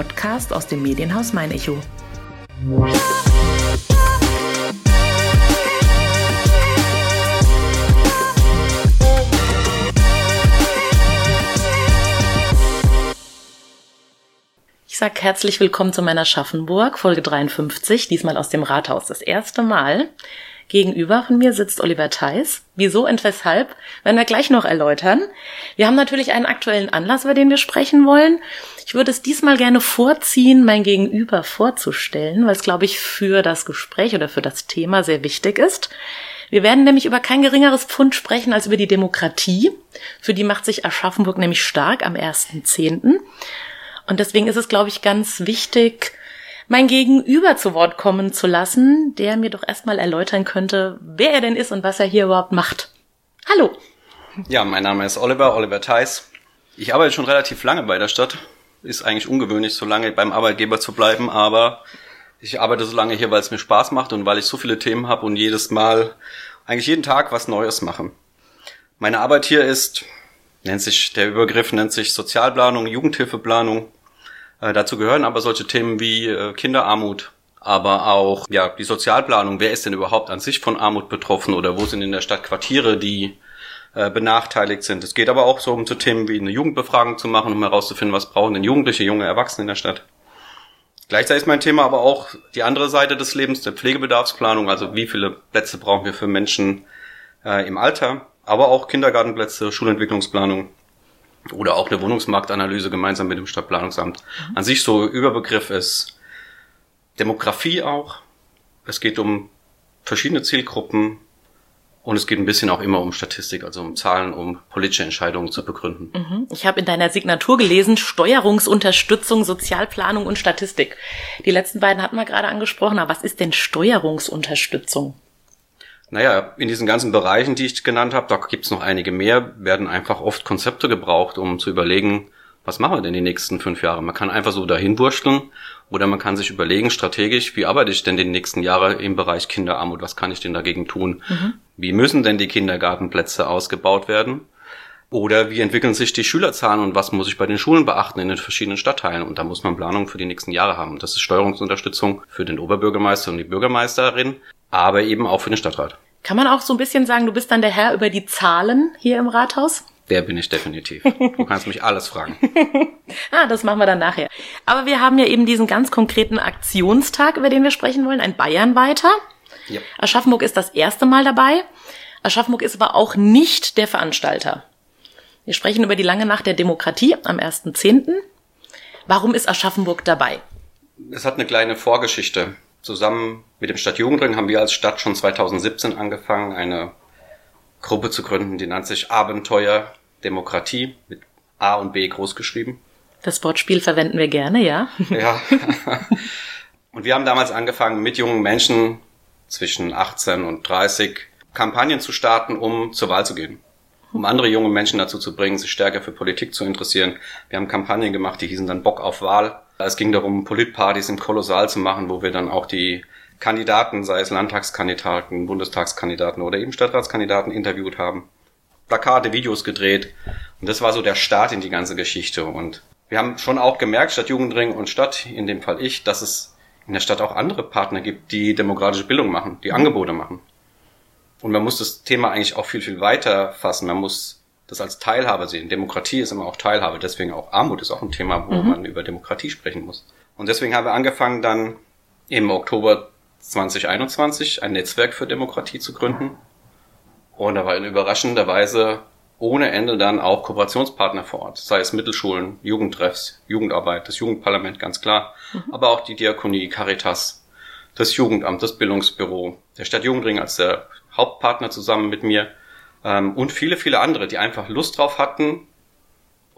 Podcast aus dem Medienhaus Mein Echo. Ich sage herzlich willkommen zu meiner Schaffenburg, Folge 53, diesmal aus dem Rathaus, das erste Mal. Gegenüber von mir sitzt Oliver Theis. Wieso und weshalb, werden wir gleich noch erläutern. Wir haben natürlich einen aktuellen Anlass, über den wir sprechen wollen. Ich würde es diesmal gerne vorziehen, mein Gegenüber vorzustellen, weil es, glaube ich, für das Gespräch oder für das Thema sehr wichtig ist. Wir werden nämlich über kein geringeres Pfund sprechen als über die Demokratie. Für die macht sich Aschaffenburg nämlich stark am 1.10. Und deswegen ist es, glaube ich, ganz wichtig, mein Gegenüber zu Wort kommen zu lassen, der mir doch erstmal erläutern könnte, wer er denn ist und was er hier überhaupt macht. Hallo. Ja, mein Name ist Oliver, Oliver Theis. Ich arbeite schon relativ lange bei der Stadt. Ist eigentlich ungewöhnlich, so lange beim Arbeitgeber zu bleiben, aber ich arbeite so lange hier, weil es mir Spaß macht und weil ich so viele Themen habe und jedes Mal, eigentlich jeden Tag was Neues mache. Meine Arbeit hier ist, nennt sich, der Übergriff nennt sich Sozialplanung, Jugendhilfeplanung, äh, dazu gehören aber solche Themen wie äh, Kinderarmut, aber auch ja die Sozialplanung. Wer ist denn überhaupt an sich von Armut betroffen oder wo sind in der Stadt Quartiere, die äh, benachteiligt sind? Es geht aber auch so um so Themen wie eine Jugendbefragung zu machen, um herauszufinden, was brauchen denn Jugendliche, junge Erwachsene in der Stadt. Gleichzeitig ist mein Thema aber auch die andere Seite des Lebens, der Pflegebedarfsplanung, also wie viele Plätze brauchen wir für Menschen äh, im Alter, aber auch Kindergartenplätze, Schulentwicklungsplanung oder auch eine Wohnungsmarktanalyse gemeinsam mit dem Stadtplanungsamt. Mhm. An sich so Überbegriff ist Demografie auch. Es geht um verschiedene Zielgruppen und es geht ein bisschen auch immer um Statistik, also um Zahlen, um politische Entscheidungen zu begründen. Mhm. Ich habe in deiner Signatur gelesen, Steuerungsunterstützung, Sozialplanung und Statistik. Die letzten beiden hatten wir gerade angesprochen, aber was ist denn Steuerungsunterstützung? Naja, in diesen ganzen Bereichen, die ich genannt habe, da gibt's noch einige mehr, werden einfach oft Konzepte gebraucht, um zu überlegen, was machen wir denn die nächsten fünf Jahre? Man kann einfach so dahin wursteln oder man kann sich überlegen, strategisch, wie arbeite ich denn die nächsten Jahre im Bereich Kinderarmut? Was kann ich denn dagegen tun? Mhm. Wie müssen denn die Kindergartenplätze ausgebaut werden? Oder wie entwickeln sich die Schülerzahlen und was muss ich bei den Schulen beachten in den verschiedenen Stadtteilen? Und da muss man Planung für die nächsten Jahre haben. Das ist Steuerungsunterstützung für den Oberbürgermeister und die Bürgermeisterin, aber eben auch für den Stadtrat. Kann man auch so ein bisschen sagen, du bist dann der Herr über die Zahlen hier im Rathaus? Der bin ich definitiv. Du kannst mich alles fragen. ah, das machen wir dann nachher. Aber wir haben ja eben diesen ganz konkreten Aktionstag, über den wir sprechen wollen, ein Bayern weiter. Ja. Aschaffenburg ist das erste Mal dabei. Aschaffenburg ist aber auch nicht der Veranstalter. Wir sprechen über die lange Nacht der Demokratie am 1.10. Warum ist Aschaffenburg dabei? Es hat eine kleine Vorgeschichte. Zusammen mit dem Stadtjugendring haben wir als Stadt schon 2017 angefangen, eine Gruppe zu gründen, die nennt sich Abenteuer Demokratie mit A und B groß geschrieben. Das Wortspiel verwenden wir gerne, ja. Ja. Und wir haben damals angefangen, mit jungen Menschen zwischen 18 und 30 Kampagnen zu starten, um zur Wahl zu gehen. Um andere junge Menschen dazu zu bringen, sich stärker für Politik zu interessieren. Wir haben Kampagnen gemacht, die hießen dann Bock auf Wahl. Es ging darum, Politpartys im Kolossal zu machen, wo wir dann auch die Kandidaten, sei es Landtagskandidaten, Bundestagskandidaten oder eben Stadtratskandidaten interviewt haben. Plakate, Videos gedreht. Und das war so der Start in die ganze Geschichte. Und wir haben schon auch gemerkt, Stadt Jugendring und Stadt, in dem Fall ich, dass es in der Stadt auch andere Partner gibt, die demokratische Bildung machen, die Angebote machen. Und man muss das Thema eigentlich auch viel, viel weiter fassen. Man muss das als Teilhabe sehen. Demokratie ist immer auch Teilhabe, deswegen auch Armut ist auch ein Thema, wo mhm. man über Demokratie sprechen muss. Und deswegen haben wir angefangen, dann im Oktober 2021 ein Netzwerk für Demokratie zu gründen. Und da war in überraschender Weise ohne Ende dann auch Kooperationspartner vor Ort, sei es Mittelschulen, Jugendtreffs, Jugendarbeit, das Jugendparlament ganz klar, mhm. aber auch die Diakonie, Caritas, das Jugendamt, das Bildungsbüro, der Stadtjugendring als der Hauptpartner zusammen mit mir ähm, und viele, viele andere, die einfach Lust drauf hatten,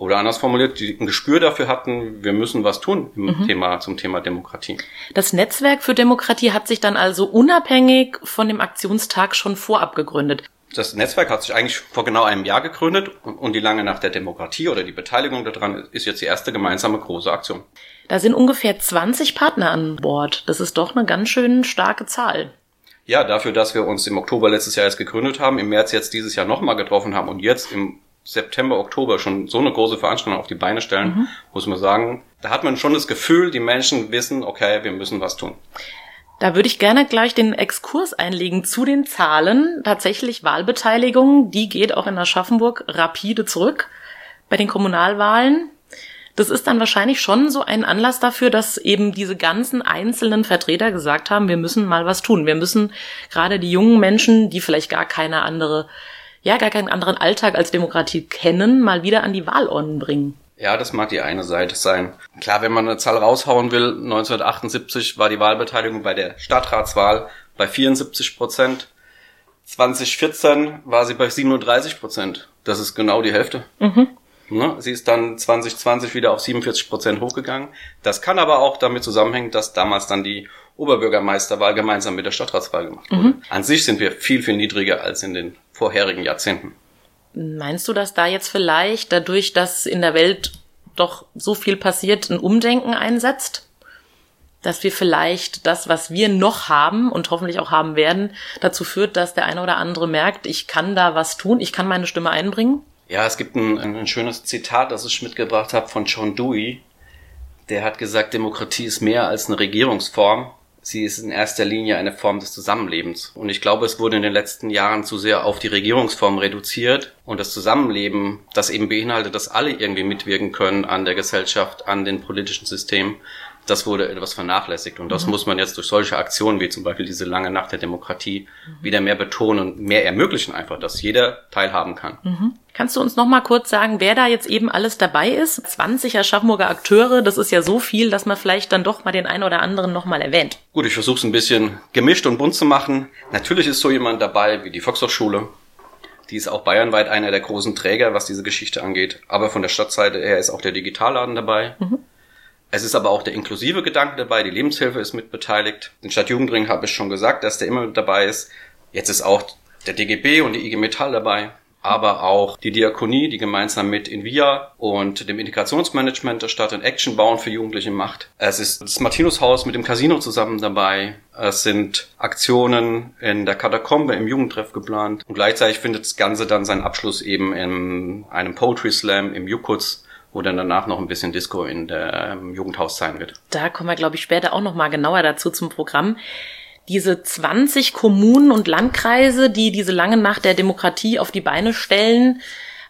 oder anders formuliert, die ein Gespür dafür hatten, wir müssen was tun im mhm. Thema, zum Thema Demokratie. Das Netzwerk für Demokratie hat sich dann also unabhängig von dem Aktionstag schon vorab gegründet. Das Netzwerk hat sich eigentlich vor genau einem Jahr gegründet und die lange nach der Demokratie oder die Beteiligung daran ist jetzt die erste gemeinsame große Aktion. Da sind ungefähr 20 Partner an Bord. Das ist doch eine ganz schön starke Zahl. Ja, dafür, dass wir uns im Oktober letztes Jahr jetzt gegründet haben, im März jetzt dieses Jahr nochmal getroffen haben und jetzt im September, Oktober schon so eine große Veranstaltung auf die Beine stellen, mhm. muss man sagen, Da hat man schon das Gefühl, die Menschen wissen, okay, wir müssen was tun. Da würde ich gerne gleich den Exkurs einlegen zu den Zahlen. Tatsächlich Wahlbeteiligung, die geht auch in Aschaffenburg rapide zurück bei den Kommunalwahlen. Das ist dann wahrscheinlich schon so ein Anlass dafür, dass eben diese ganzen einzelnen Vertreter gesagt haben, wir müssen mal was tun. Wir müssen gerade die jungen Menschen, die vielleicht gar keine andere, ja, gar keinen anderen Alltag als Demokratie kennen, mal wieder an die Wahlurnen bringen. Ja, das mag die eine Seite sein. Klar, wenn man eine Zahl raushauen will, 1978 war die Wahlbeteiligung bei der Stadtratswahl bei 74 Prozent. 2014 war sie bei 37 Prozent. Das ist genau die Hälfte. Mhm. Ne? Sie ist dann 2020 wieder auf 47 Prozent hochgegangen. Das kann aber auch damit zusammenhängen, dass damals dann die Oberbürgermeisterwahl gemeinsam mit der Stadtratswahl gemacht wurde. Mhm. An sich sind wir viel, viel niedriger als in den vorherigen Jahrzehnten. Meinst du, dass da jetzt vielleicht dadurch, dass in der Welt doch so viel passiert, ein Umdenken einsetzt? Dass wir vielleicht das, was wir noch haben und hoffentlich auch haben werden, dazu führt, dass der eine oder andere merkt, ich kann da was tun, ich kann meine Stimme einbringen? Ja, es gibt ein, ein schönes Zitat, das ich mitgebracht habe von John Dewey. Der hat gesagt, Demokratie ist mehr als eine Regierungsform sie ist in erster Linie eine Form des Zusammenlebens. Und ich glaube, es wurde in den letzten Jahren zu sehr auf die Regierungsform reduziert und das Zusammenleben, das eben beinhaltet, dass alle irgendwie mitwirken können an der Gesellschaft, an den politischen Systemen, das wurde etwas vernachlässigt. Und das mhm. muss man jetzt durch solche Aktionen wie zum Beispiel diese lange Nacht der Demokratie mhm. wieder mehr betonen und mehr ermöglichen einfach, dass jeder teilhaben kann. Mhm. Kannst du uns noch mal kurz sagen, wer da jetzt eben alles dabei ist? 20 Aschaffenburger Akteure, das ist ja so viel, dass man vielleicht dann doch mal den einen oder anderen noch mal erwähnt. Gut, ich versuche es ein bisschen gemischt und bunt zu machen. Natürlich ist so jemand dabei wie die Volkshochschule. Die ist auch bayernweit einer der großen Träger, was diese Geschichte angeht. Aber von der Stadtseite her ist auch der Digitalladen dabei. Mhm. Es ist aber auch der inklusive Gedanke dabei, die Lebenshilfe ist mit beteiligt. Den Stadtjugendring habe ich schon gesagt, dass der immer mit dabei ist. Jetzt ist auch der DGB und die IG Metall dabei, aber auch die Diakonie, die gemeinsam mit Invia und dem Integrationsmanagement der Stadt in Action bauen für Jugendliche macht. Es ist das Martinushaus mit dem Casino zusammen dabei. Es sind Aktionen in der Katakombe im Jugendtreff geplant. Und gleichzeitig findet das Ganze dann seinen Abschluss eben in einem Poetry Slam im Jukutz wo dann danach noch ein bisschen Disco in der ähm, Jugendhaus sein wird. Da kommen wir, glaube ich, später auch noch mal genauer dazu zum Programm. Diese 20 Kommunen und Landkreise, die diese lange Nacht der Demokratie auf die Beine stellen,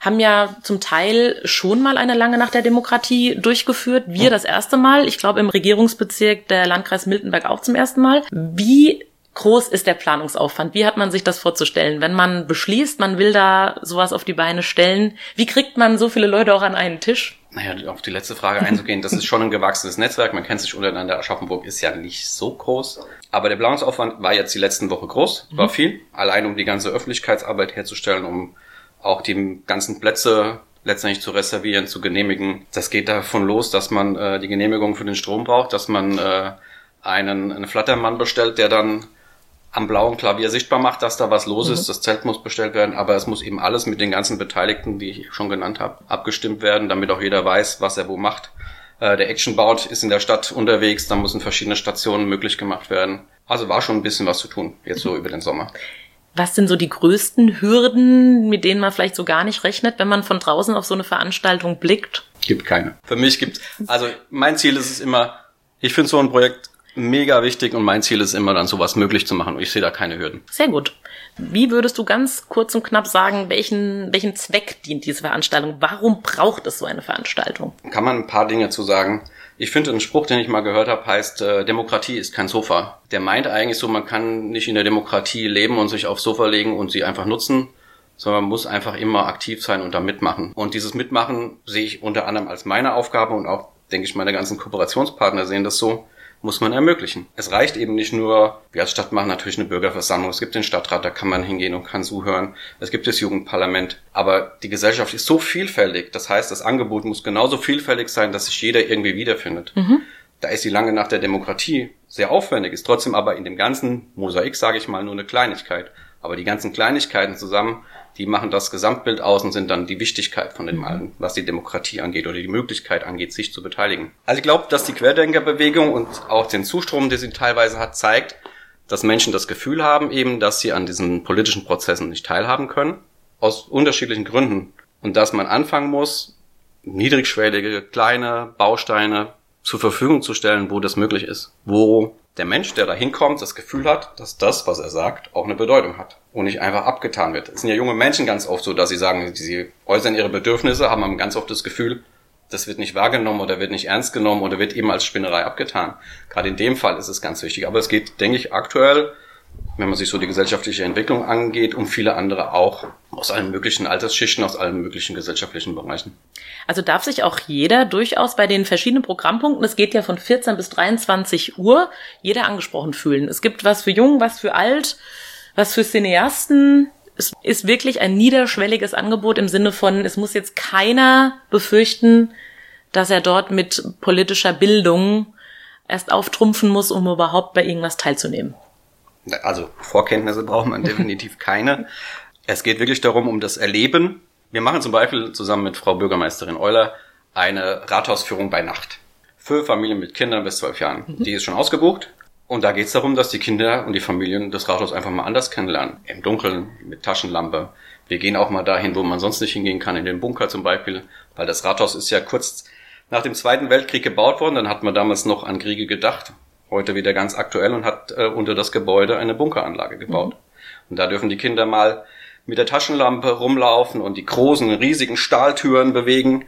haben ja zum Teil schon mal eine lange Nacht der Demokratie durchgeführt. Wir das erste Mal. Ich glaube im Regierungsbezirk der Landkreis Miltenberg auch zum ersten Mal. Wie groß ist der Planungsaufwand? Wie hat man sich das vorzustellen? Wenn man beschließt, man will da sowas auf die Beine stellen, wie kriegt man so viele Leute auch an einen Tisch? Naja, auf die letzte Frage einzugehen, das ist schon ein gewachsenes Netzwerk, man kennt sich untereinander. Aschaffenburg ist ja nicht so groß. Aber der Planungsaufwand war jetzt die letzten Woche groß, war mhm. viel. Allein um die ganze Öffentlichkeitsarbeit herzustellen, um auch die ganzen Plätze letztendlich zu reservieren, zu genehmigen. Das geht davon los, dass man äh, die Genehmigung für den Strom braucht, dass man äh, einen, einen Flattermann bestellt, der dann am blauen Klavier sichtbar macht, dass da was los mhm. ist. Das Zelt muss bestellt werden, aber es muss eben alles mit den ganzen Beteiligten, die ich schon genannt habe, abgestimmt werden, damit auch jeder weiß, was er wo macht. Äh, der Actionbout ist in der Stadt unterwegs, da müssen verschiedene Stationen möglich gemacht werden. Also war schon ein bisschen was zu tun, jetzt so über den Sommer. Was sind so die größten Hürden, mit denen man vielleicht so gar nicht rechnet, wenn man von draußen auf so eine Veranstaltung blickt? Gibt keine. Für mich gibt also mein Ziel ist es immer, ich finde so ein Projekt mega wichtig und mein Ziel ist immer dann sowas möglich zu machen und ich sehe da keine Hürden. Sehr gut. Wie würdest du ganz kurz und knapp sagen, welchen, welchen Zweck dient diese Veranstaltung? Warum braucht es so eine Veranstaltung? Kann man ein paar Dinge zu sagen. Ich finde, ein Spruch, den ich mal gehört habe, heißt, äh, Demokratie ist kein Sofa. Der meint eigentlich so, man kann nicht in der Demokratie leben und sich aufs Sofa legen und sie einfach nutzen, sondern man muss einfach immer aktiv sein und da mitmachen. Und dieses Mitmachen sehe ich unter anderem als meine Aufgabe und auch, denke ich, meine ganzen Kooperationspartner sehen das so muss man ermöglichen. Es reicht eben nicht nur, wir als Stadt machen natürlich eine Bürgerversammlung, es gibt den Stadtrat, da kann man hingehen und kann zuhören, es gibt das Jugendparlament, aber die Gesellschaft ist so vielfältig, das heißt, das Angebot muss genauso vielfältig sein, dass sich jeder irgendwie wiederfindet. Mhm. Da ist die lange nach der Demokratie sehr aufwendig, ist trotzdem aber in dem ganzen Mosaik, sage ich mal, nur eine Kleinigkeit. Aber die ganzen Kleinigkeiten zusammen die machen das Gesamtbild aus und sind dann die Wichtigkeit von dem mhm. allen, was die Demokratie angeht oder die Möglichkeit angeht, sich zu beteiligen. Also ich glaube, dass die Querdenkerbewegung und auch den Zustrom, den sie teilweise hat, zeigt, dass Menschen das Gefühl haben eben, dass sie an diesen politischen Prozessen nicht teilhaben können, aus unterschiedlichen Gründen. Und dass man anfangen muss, niedrigschwellige, kleine Bausteine zur Verfügung zu stellen, wo das möglich ist. Wo der Mensch, der da hinkommt, das Gefühl hat, dass das, was er sagt, auch eine Bedeutung hat und nicht einfach abgetan wird. Es sind ja junge Menschen ganz oft so, dass sie sagen, sie äußern ihre Bedürfnisse, haben ganz oft das Gefühl, das wird nicht wahrgenommen oder wird nicht ernst genommen oder wird eben als Spinnerei abgetan. Gerade in dem Fall ist es ganz wichtig. Aber es geht, denke ich, aktuell wenn man sich so die gesellschaftliche Entwicklung angeht und viele andere auch aus allen möglichen Altersschichten, aus allen möglichen gesellschaftlichen Bereichen. Also darf sich auch jeder durchaus bei den verschiedenen Programmpunkten, es geht ja von 14 bis 23 Uhr, jeder angesprochen fühlen. Es gibt was für jung, was für alt, was für Cineasten. Es ist wirklich ein niederschwelliges Angebot im Sinne von, es muss jetzt keiner befürchten, dass er dort mit politischer Bildung erst auftrumpfen muss, um überhaupt bei irgendwas teilzunehmen. Also Vorkenntnisse braucht man definitiv keine. Es geht wirklich darum, um das Erleben. Wir machen zum Beispiel zusammen mit Frau Bürgermeisterin Euler eine Rathausführung bei Nacht. Für Familien mit Kindern bis zwölf Jahren. Mhm. Die ist schon ausgebucht. Und da geht es darum, dass die Kinder und die Familien das Rathaus einfach mal anders kennenlernen. Im Dunkeln, mit Taschenlampe. Wir gehen auch mal dahin, wo man sonst nicht hingehen kann, in den Bunker zum Beispiel. Weil das Rathaus ist ja kurz nach dem Zweiten Weltkrieg gebaut worden. Dann hat man damals noch an Kriege gedacht heute wieder ganz aktuell und hat äh, unter das Gebäude eine Bunkeranlage gebaut. Mhm. Und da dürfen die Kinder mal mit der Taschenlampe rumlaufen und die großen, riesigen Stahltüren bewegen.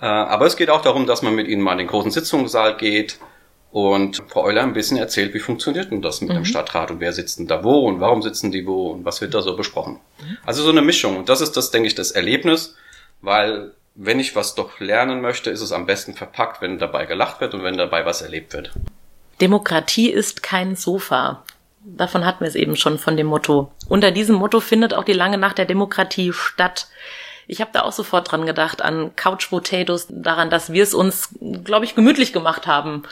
Äh, aber es geht auch darum, dass man mit ihnen mal in den großen Sitzungssaal geht und Frau Euler ein bisschen erzählt, wie funktioniert denn das mit mhm. dem Stadtrat und wer sitzt denn da wo und warum sitzen die wo und was wird da so besprochen. Mhm. Also so eine Mischung. Und das ist das, denke ich, das Erlebnis, weil wenn ich was doch lernen möchte, ist es am besten verpackt, wenn dabei gelacht wird und wenn dabei was erlebt wird. Demokratie ist kein Sofa. Davon hatten wir es eben schon von dem Motto. Unter diesem Motto findet auch die lange Nacht der Demokratie statt. Ich habe da auch sofort dran gedacht, an Couch Potatoes, daran, dass wir es uns, glaube ich, gemütlich gemacht haben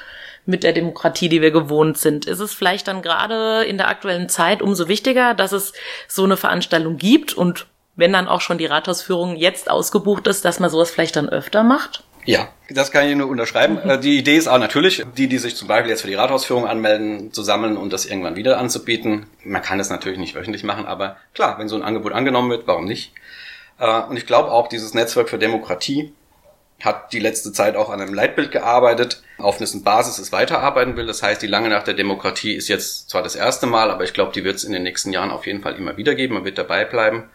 mit der Demokratie, die wir gewohnt sind. Ist es vielleicht dann gerade in der aktuellen Zeit umso wichtiger, dass es so eine Veranstaltung gibt und wenn dann auch schon die Rathausführung jetzt ausgebucht ist, dass man sowas vielleicht dann öfter macht? Ja, das kann ich nur unterschreiben. Mhm. Die Idee ist auch natürlich, die, die sich zum Beispiel jetzt für die Rathausführung anmelden, zu sammeln und das irgendwann wieder anzubieten. Man kann das natürlich nicht wöchentlich machen, aber klar, wenn so ein Angebot angenommen wird, warum nicht? Äh, und ich glaube auch, dieses Netzwerk für Demokratie hat die letzte Zeit auch an einem Leitbild gearbeitet, auf dessen Basis es weiterarbeiten will. Das heißt, die lange Nacht der Demokratie ist jetzt zwar das erste Mal, aber ich glaube, die wird es in den nächsten Jahren auf jeden Fall immer wieder geben. Man wird dabei bleiben.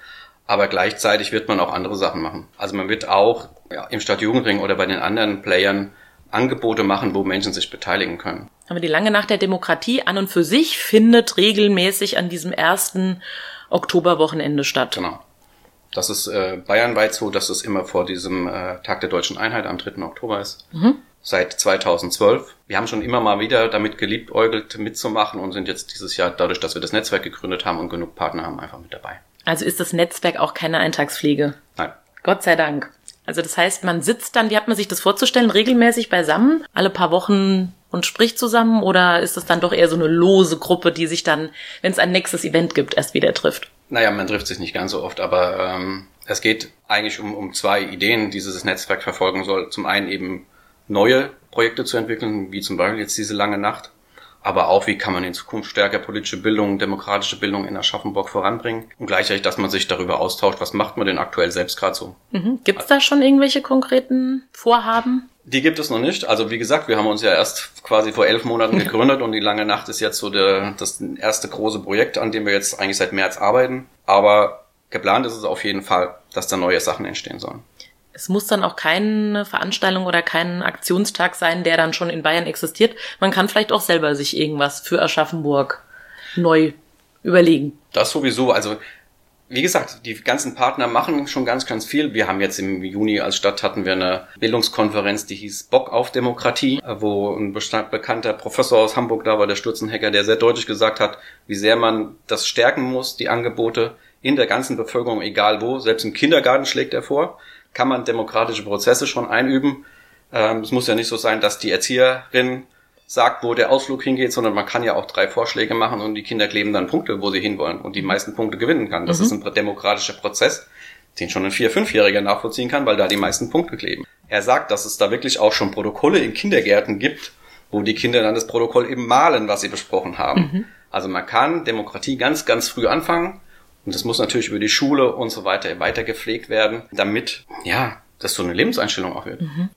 Aber gleichzeitig wird man auch andere Sachen machen. Also man wird auch ja, im Stadtjugendring oder bei den anderen Playern Angebote machen, wo Menschen sich beteiligen können. Aber die lange Nacht der Demokratie an und für sich findet regelmäßig an diesem ersten Oktoberwochenende statt. Genau. Das ist äh, bayernweit so, dass es immer vor diesem äh, Tag der deutschen Einheit am 3. Oktober ist. Mhm. Seit 2012. Wir haben schon immer mal wieder damit geliebäugelt mitzumachen und sind jetzt dieses Jahr, dadurch, dass wir das Netzwerk gegründet haben und genug Partner haben, einfach mit dabei. Also ist das Netzwerk auch keine Eintagspflege? Nein. Gott sei Dank. Also das heißt, man sitzt dann, wie hat man sich das vorzustellen, regelmäßig beisammen, alle paar Wochen und spricht zusammen oder ist es dann doch eher so eine lose Gruppe, die sich dann, wenn es ein nächstes Event gibt, erst wieder trifft? Naja, man trifft sich nicht ganz so oft, aber ähm, es geht eigentlich um, um zwei Ideen, die dieses Netzwerk verfolgen soll. Zum einen eben neue Projekte zu entwickeln, wie zum Beispiel jetzt diese lange Nacht, aber auch, wie kann man in Zukunft stärker politische Bildung, demokratische Bildung in Aschaffenburg voranbringen und gleichzeitig, dass man sich darüber austauscht, was macht man denn aktuell selbst gerade so. Mhm. Gibt es da schon irgendwelche konkreten Vorhaben? Die gibt es noch nicht. Also wie gesagt, wir haben uns ja erst quasi vor elf Monaten gegründet und die lange Nacht ist jetzt so der, das erste große Projekt, an dem wir jetzt eigentlich seit März arbeiten. Aber geplant ist es auf jeden Fall, dass da neue Sachen entstehen sollen es muss dann auch keine Veranstaltung oder kein Aktionstag sein, der dann schon in Bayern existiert. Man kann vielleicht auch selber sich irgendwas für Aschaffenburg neu überlegen. Das sowieso. Also wie gesagt, die ganzen Partner machen schon ganz, ganz viel. Wir haben jetzt im Juni als Stadt hatten wir eine Bildungskonferenz, die hieß Bock auf Demokratie, wo ein bekannter Professor aus Hamburg da war, der Stürzenhacker, der sehr deutlich gesagt hat, wie sehr man das stärken muss, die Angebote in der ganzen Bevölkerung, egal wo. Selbst im Kindergarten schlägt er vor kann man demokratische Prozesse schon einüben. Ähm, es muss ja nicht so sein, dass die Erzieherin sagt, wo der Ausflug hingeht, sondern man kann ja auch drei Vorschläge machen und die Kinder kleben dann Punkte, wo sie hinwollen und die meisten Punkte gewinnen kann. Das mhm. ist ein demokratischer Prozess, den schon ein Vier-, Fünfjähriger nachvollziehen kann, weil da die meisten Punkte kleben. Er sagt, dass es da wirklich auch schon Protokolle in Kindergärten gibt, wo die Kinder dann das Protokoll eben malen, was sie besprochen haben. Mhm. Also man kann Demokratie ganz, ganz früh anfangen und das muss natürlich über die Schule und so weiter weiter gepflegt werden, damit, ja, das so eine Lebenseinstellung auch wird. Mhm.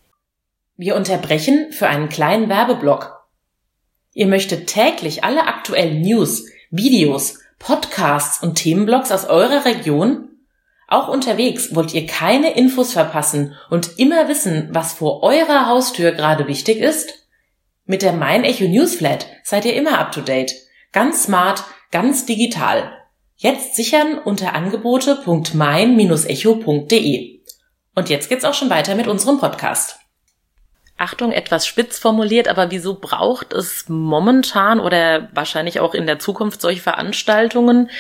Wir unterbrechen für einen kleinen Werbeblock. Ihr möchtet täglich alle aktuellen News, Videos, Podcasts und Themenblogs aus eurer Region? Auch unterwegs wollt ihr keine Infos verpassen und immer wissen, was vor eurer Haustür gerade wichtig ist? Mit der Mein Echo Newsflat seid ihr immer up to date. Ganz smart, ganz digital. Jetzt sichern unter angebote.mein-echo.de. Und jetzt geht's auch schon weiter mit unserem Podcast. Achtung, etwas spitz formuliert, aber wieso braucht es momentan oder wahrscheinlich auch in der Zukunft solche Veranstaltungen?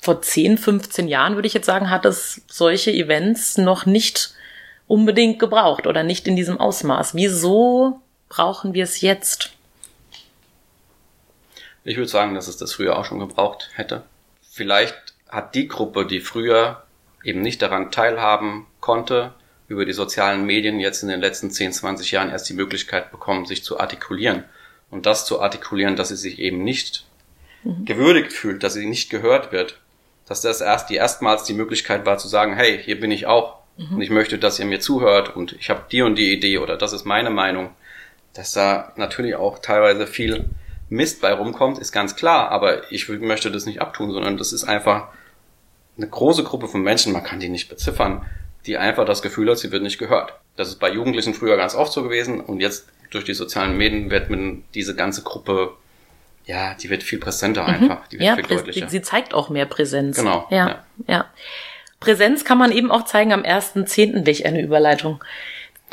Vor 10, 15 Jahren würde ich jetzt sagen, hat es solche Events noch nicht unbedingt gebraucht oder nicht in diesem Ausmaß. Wieso brauchen wir es jetzt? Ich würde sagen, dass es das früher auch schon gebraucht hätte. Vielleicht hat die Gruppe, die früher eben nicht daran teilhaben konnte, über die sozialen Medien jetzt in den letzten 10, 20 Jahren erst die Möglichkeit bekommen, sich zu artikulieren. Und das zu artikulieren, dass sie sich eben nicht mhm. gewürdigt fühlt, dass sie nicht gehört wird. Dass das erst die erstmals die Möglichkeit war zu sagen, hey, hier bin ich auch. Mhm. Und ich möchte, dass ihr mir zuhört und ich habe die und die Idee oder das ist meine Meinung. Dass da natürlich auch teilweise viel Mist bei rumkommt, ist ganz klar, aber ich möchte das nicht abtun, sondern das ist einfach eine große Gruppe von Menschen, man kann die nicht beziffern, die einfach das Gefühl hat, sie wird nicht gehört. Das ist bei Jugendlichen früher ganz oft so gewesen und jetzt durch die sozialen Medien wird man diese ganze Gruppe, ja, die wird viel präsenter mhm. einfach, die wird ja, viel deutlicher. Sie zeigt auch mehr Präsenz. Genau. Ja, ja. ja. Präsenz kann man eben auch zeigen am 1.10. durch eine Überleitung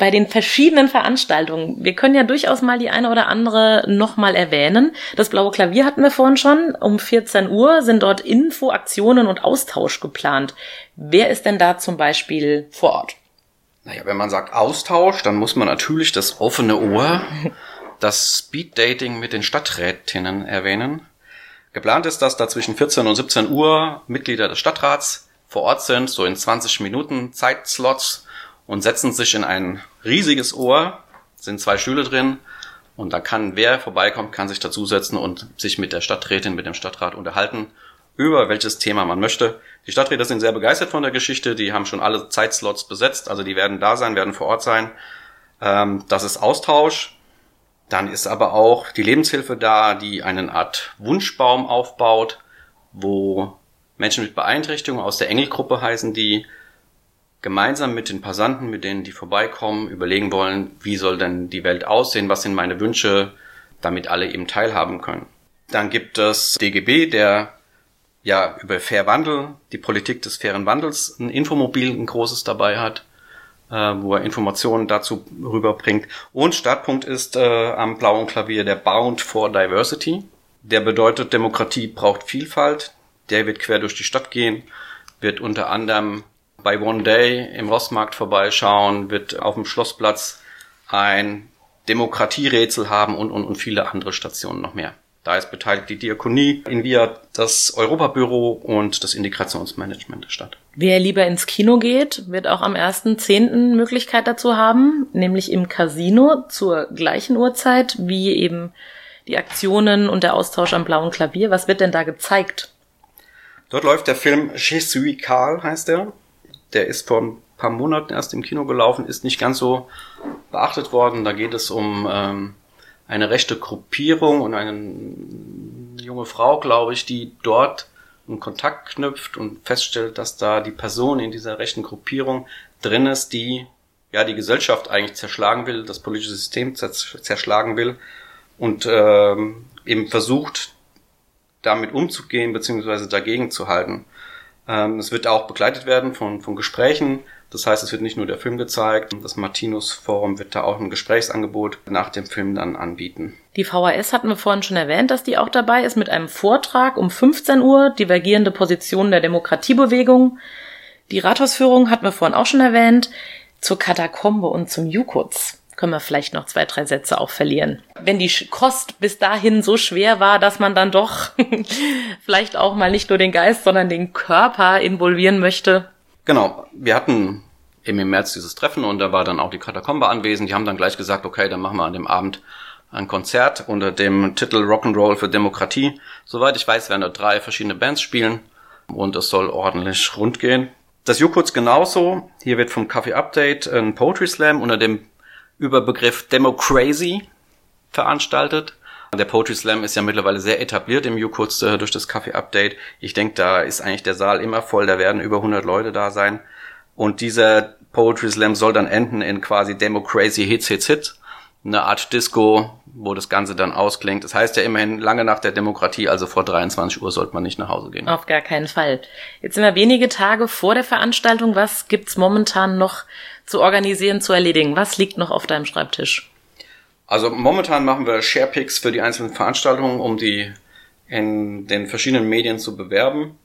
bei den verschiedenen Veranstaltungen. Wir können ja durchaus mal die eine oder andere nochmal erwähnen. Das Blaue Klavier hatten wir vorhin schon. Um 14 Uhr sind dort Info, Aktionen und Austausch geplant. Wer ist denn da zum Beispiel vor Ort? Naja, wenn man sagt Austausch, dann muss man natürlich das offene Ohr, das Speeddating mit den Stadträtinnen erwähnen. Geplant ist, dass da zwischen 14 und 17 Uhr Mitglieder des Stadtrats vor Ort sind, so in 20 Minuten Zeitslots und setzen sich in ein riesiges Ohr, sind zwei Stühle drin und da kann wer vorbeikommt, kann sich dazusetzen und sich mit der Stadträtin, mit dem Stadtrat unterhalten über welches Thema man möchte. Die Stadträte sind sehr begeistert von der Geschichte, die haben schon alle Zeitslots besetzt, also die werden da sein, werden vor Ort sein. Ähm, das ist Austausch. Dann ist aber auch die Lebenshilfe da, die eine Art Wunschbaum aufbaut, wo Menschen mit Beeinträchtigungen aus der Engelgruppe heißen die, gemeinsam mit den Passanten, mit denen die vorbeikommen, überlegen wollen, wie soll denn die Welt aussehen, was sind meine Wünsche, damit alle eben teilhaben können. Dann gibt es DGB, der ja über Fair Wandel, die Politik des fairen Wandels, ein Infomobil, ein großes dabei hat, äh, wo er Informationen dazu rüberbringt. Und Startpunkt ist äh, am blauen Klavier der Bound for Diversity. Der bedeutet, Demokratie braucht Vielfalt. Der wird quer durch die Stadt gehen, wird unter anderem bei One Day im Rossmarkt vorbeischauen, wird auf dem Schlossplatz ein Demokratierätsel haben und, und, und viele andere Stationen noch mehr. Da ist beteiligt die Diakonie, in Via das Europabüro und das Integrationsmanagement der Stadt. Wer lieber ins Kino geht, wird auch am 1.10. Möglichkeit dazu haben, nämlich im Casino zur gleichen Uhrzeit wie eben die Aktionen und der Austausch am blauen Klavier. Was wird denn da gezeigt? Dort läuft der Film Je suis Karl, heißt er. Der ist vor ein paar Monaten erst im Kino gelaufen, ist nicht ganz so beachtet worden. Da geht es um ähm, eine rechte Gruppierung und eine junge Frau, glaube ich, die dort einen Kontakt knüpft und feststellt, dass da die Person in dieser rechten Gruppierung drin ist, die ja die Gesellschaft eigentlich zerschlagen will, das politische System zerschlagen will und ähm, eben versucht, damit umzugehen beziehungsweise dagegen zu halten. Ähm, es wird auch begleitet werden von, von Gesprächen. Das heißt, es wird nicht nur der Film gezeigt. Das Martinus Forum wird da auch ein Gesprächsangebot nach dem Film dann anbieten. Die VHS hatten wir vorhin schon erwähnt, dass die auch dabei ist mit einem Vortrag um 15 Uhr, divergierende Positionen der Demokratiebewegung. Die Rathausführung hatten wir vorhin auch schon erwähnt, zur Katakombe und zum Jukuts können wir vielleicht noch zwei, drei Sätze auch verlieren. Wenn die Kost bis dahin so schwer war, dass man dann doch vielleicht auch mal nicht nur den Geist, sondern den Körper involvieren möchte. Genau, wir hatten eben im März dieses Treffen und da war dann auch die Katakombe anwesend. Die haben dann gleich gesagt, okay, dann machen wir an dem Abend ein Konzert unter dem Titel Rock'n'Roll für Demokratie. Soweit ich weiß, werden da drei verschiedene Bands spielen und es soll ordentlich rund gehen. Das Jukuts genauso. Hier wird vom Kaffee Update ein Poetry Slam unter dem Überbegriff Democracy veranstaltet. Der Poetry Slam ist ja mittlerweile sehr etabliert im U-Kurz äh, durch das Kaffee-Update. Ich denke, da ist eigentlich der Saal immer voll, da werden über 100 Leute da sein. Und dieser Poetry Slam soll dann enden in quasi Democracy Hits, Hits, Hits. Eine Art Disco, wo das Ganze dann ausklingt. Das heißt ja immerhin lange nach der Demokratie, also vor 23 Uhr sollte man nicht nach Hause gehen. Auf gar keinen Fall. Jetzt sind wir wenige Tage vor der Veranstaltung. Was gibt's momentan noch zu organisieren, zu erledigen? Was liegt noch auf deinem Schreibtisch? Also momentan machen wir Sharepicks für die einzelnen Veranstaltungen, um die in den verschiedenen Medien zu bewerben.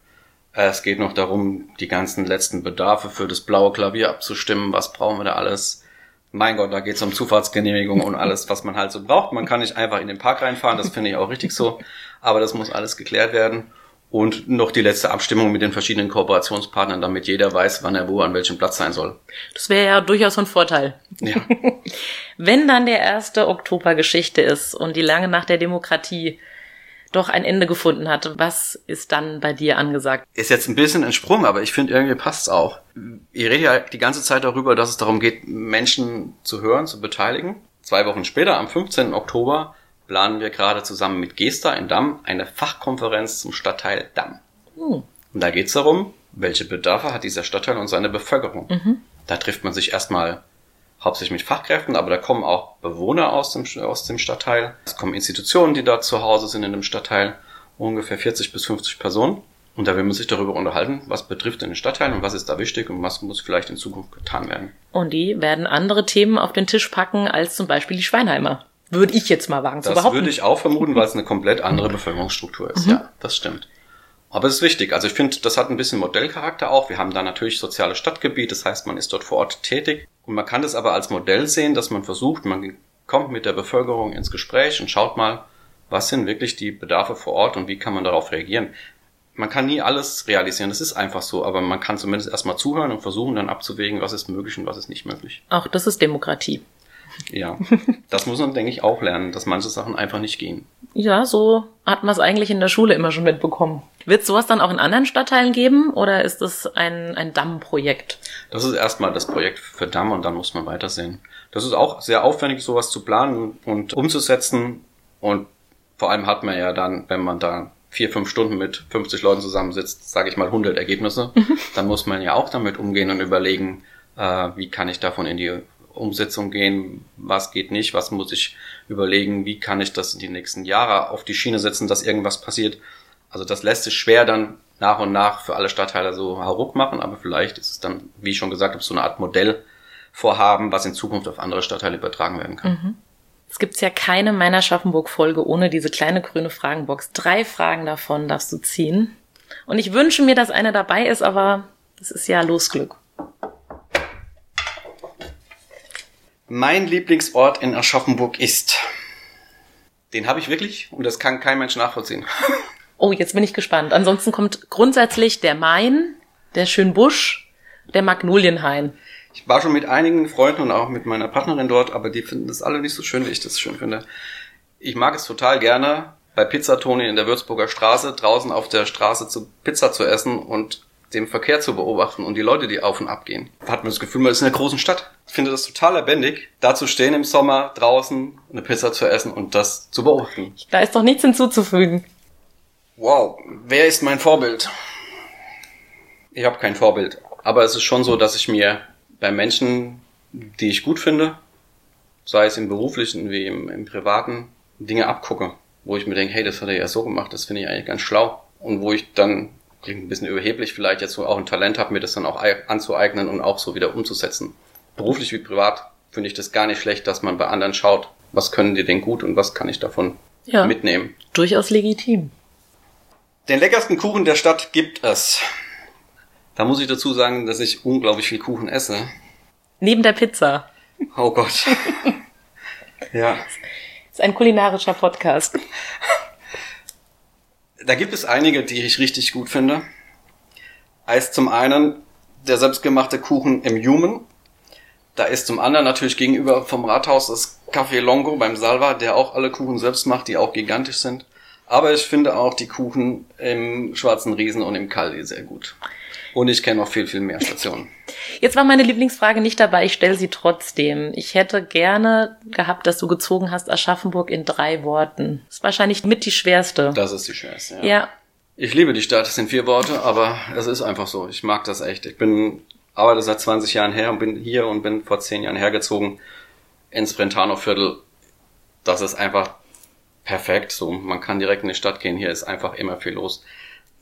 Es geht noch darum, die ganzen letzten Bedarfe für das blaue Klavier abzustimmen. Was brauchen wir da alles? Mein Gott, da geht es um Zufahrtsgenehmigung und alles, was man halt so braucht. Man kann nicht einfach in den Park reinfahren, das finde ich auch richtig so. Aber das muss alles geklärt werden. Und noch die letzte Abstimmung mit den verschiedenen Kooperationspartnern, damit jeder weiß, wann er wo an welchem Platz sein soll. Das wäre ja durchaus ein Vorteil. Ja. Wenn dann der 1. Oktober Geschichte ist und die lange Nacht der Demokratie doch ein Ende gefunden hat. Was ist dann bei dir angesagt? Ist jetzt ein bisschen ein Sprung, aber ich finde irgendwie passt's auch. Ihr redet ja die ganze Zeit darüber, dass es darum geht, Menschen zu hören, zu beteiligen. Zwei Wochen später, am 15. Oktober, planen wir gerade zusammen mit Gesta in Damm eine Fachkonferenz zum Stadtteil Damm. Hm. Und da geht's darum, welche Bedarfe hat dieser Stadtteil und seine Bevölkerung. Mhm. Da trifft man sich erstmal hauptsächlich mit Fachkräften, aber da kommen auch Bewohner aus dem, aus dem Stadtteil. Es kommen Institutionen, die da zu Hause sind in dem Stadtteil, ungefähr 40 bis 50 Personen. Und da will man sich darüber unterhalten, was betrifft den Stadtteil und was ist da wichtig und was muss vielleicht in Zukunft getan werden. Und die werden andere Themen auf den Tisch packen als zum Beispiel die Schweinheimer. Würde ich jetzt mal wagen das zu behaupten. Das würde ich auch vermuten, weil es eine komplett andere Bevölkerungsstruktur ist. Mhm. Ja, das stimmt. Aber es ist wichtig. Also ich finde, das hat ein bisschen Modellcharakter auch. Wir haben da natürlich soziale Stadtgebiet, das heißt, man ist dort vor Ort tätig. Und man kann das aber als Modell sehen, dass man versucht, man kommt mit der Bevölkerung ins Gespräch und schaut mal, was sind wirklich die Bedarfe vor Ort und wie kann man darauf reagieren. Man kann nie alles realisieren, das ist einfach so, aber man kann zumindest erstmal zuhören und versuchen dann abzuwägen, was ist möglich und was ist nicht möglich. Auch das ist Demokratie. Ja, das muss man, denke ich, auch lernen, dass manche Sachen einfach nicht gehen. Ja, so hat man es eigentlich in der Schule immer schon mitbekommen. Wird es sowas dann auch in anderen Stadtteilen geben oder ist das ein, ein Dammprojekt? Das ist erstmal das Projekt für Damm und dann muss man weitersehen. Das ist auch sehr aufwendig, sowas zu planen und umzusetzen. Und vor allem hat man ja dann, wenn man da vier, fünf Stunden mit 50 Leuten zusammensitzt, sage ich mal 100 Ergebnisse, mhm. dann muss man ja auch damit umgehen und überlegen, äh, wie kann ich davon in die Umsetzung gehen, was geht nicht, was muss ich überlegen, wie kann ich das in die nächsten Jahre auf die Schiene setzen, dass irgendwas passiert. Also das lässt sich schwer dann nach und nach für alle Stadtteile so hauruck machen, aber vielleicht ist es dann, wie ich schon gesagt habe, so eine Art Modellvorhaben, was in Zukunft auf andere Stadtteile übertragen werden kann. Mhm. Es gibt ja keine meiner Schaffenburg-Folge ohne diese kleine grüne Fragenbox. Drei Fragen davon darfst du ziehen. Und ich wünsche mir, dass eine dabei ist, aber das ist ja Losglück. Mein Lieblingsort in Aschaffenburg ist. Den habe ich wirklich und das kann kein Mensch nachvollziehen. Oh, jetzt bin ich gespannt. Ansonsten kommt grundsätzlich der Main, der Schönbusch, der Magnolienhain. Ich war schon mit einigen Freunden und auch mit meiner Partnerin dort, aber die finden das alle nicht so schön, wie ich das schön finde. Ich mag es total gerne, bei Pizzatoni in der Würzburger Straße draußen auf der Straße zu Pizza zu essen und den Verkehr zu beobachten und die Leute, die auf und ab gehen. Hat man das Gefühl, man ist in einer großen Stadt. Ich finde das total lebendig, da zu stehen im Sommer, draußen eine Pizza zu essen und das zu beobachten. Da ist doch nichts hinzuzufügen. Wow, wer ist mein Vorbild? Ich habe kein Vorbild, aber es ist schon so, dass ich mir bei Menschen, die ich gut finde, sei es im beruflichen wie im, im privaten, Dinge abgucke, wo ich mir denke, hey, das hat er ja so gemacht, das finde ich eigentlich ganz schlau. Und wo ich dann klingt ein bisschen überheblich vielleicht jetzt so auch ein Talent habe, mir das dann auch anzueignen und auch so wieder umzusetzen. Beruflich wie privat finde ich das gar nicht schlecht, dass man bei anderen schaut, was können die denn gut und was kann ich davon ja, mitnehmen. Durchaus legitim. Den leckersten Kuchen der Stadt gibt es. Da muss ich dazu sagen, dass ich unglaublich viel Kuchen esse. Neben der Pizza. Oh Gott. ja. Das ist ein kulinarischer Podcast da gibt es einige, die ich richtig gut finde. Heißt zum einen der selbstgemachte Kuchen im Human. Da ist zum anderen natürlich gegenüber vom Rathaus das Café Longo beim Salva, der auch alle Kuchen selbst macht, die auch gigantisch sind. Aber ich finde auch die Kuchen im Schwarzen Riesen und im Kaldi sehr gut. Und ich kenne noch viel, viel mehr Stationen. Jetzt war meine Lieblingsfrage nicht dabei, ich stelle sie trotzdem. Ich hätte gerne gehabt, dass du gezogen hast Aschaffenburg in drei Worten. Das ist wahrscheinlich mit die schwerste. Das ist die schwerste, ja. Ja. Ich liebe die Stadt, das sind vier Worte, aber es ist einfach so. Ich mag das echt. Ich bin, arbeite seit 20 Jahren her und bin hier und bin vor 10 Jahren hergezogen ins Brentano-Viertel. Das ist einfach perfekt. So, man kann direkt in die Stadt gehen. Hier ist einfach immer viel los.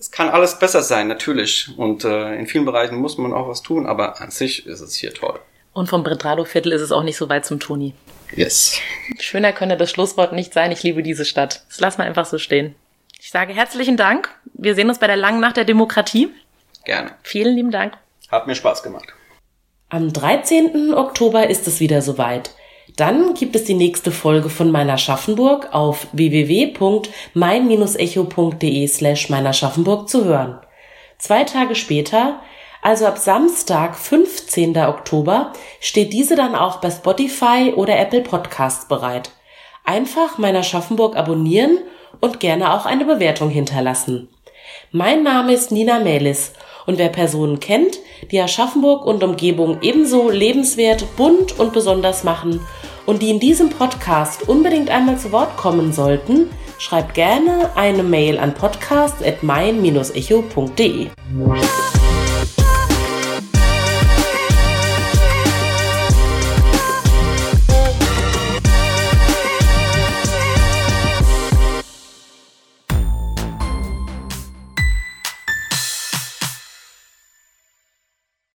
Es kann alles besser sein, natürlich. Und äh, in vielen Bereichen muss man auch was tun, aber an sich ist es hier toll. Und vom Brentano-Viertel ist es auch nicht so weit zum Toni. Yes. Schöner könne das Schlusswort nicht sein. Ich liebe diese Stadt. Das lassen wir einfach so stehen. Ich sage herzlichen Dank. Wir sehen uns bei der langen Nacht der Demokratie. Gerne. Vielen lieben Dank. Hat mir Spaß gemacht. Am 13. Oktober ist es wieder soweit. Dann gibt es die nächste Folge von Meiner Schaffenburg auf www.mein-echo.de slash Meiner Schaffenburg zu hören. Zwei Tage später, also ab Samstag, 15. Oktober, steht diese dann auch bei Spotify oder Apple Podcasts bereit. Einfach Meiner Schaffenburg abonnieren und gerne auch eine Bewertung hinterlassen. Mein Name ist Nina Melis und wer Personen kennt, die Aschaffenburg und Umgebung ebenso lebenswert, bunt und besonders machen und die in diesem Podcast unbedingt einmal zu Wort kommen sollten, schreibt gerne eine Mail an podcast@mein-echo.de.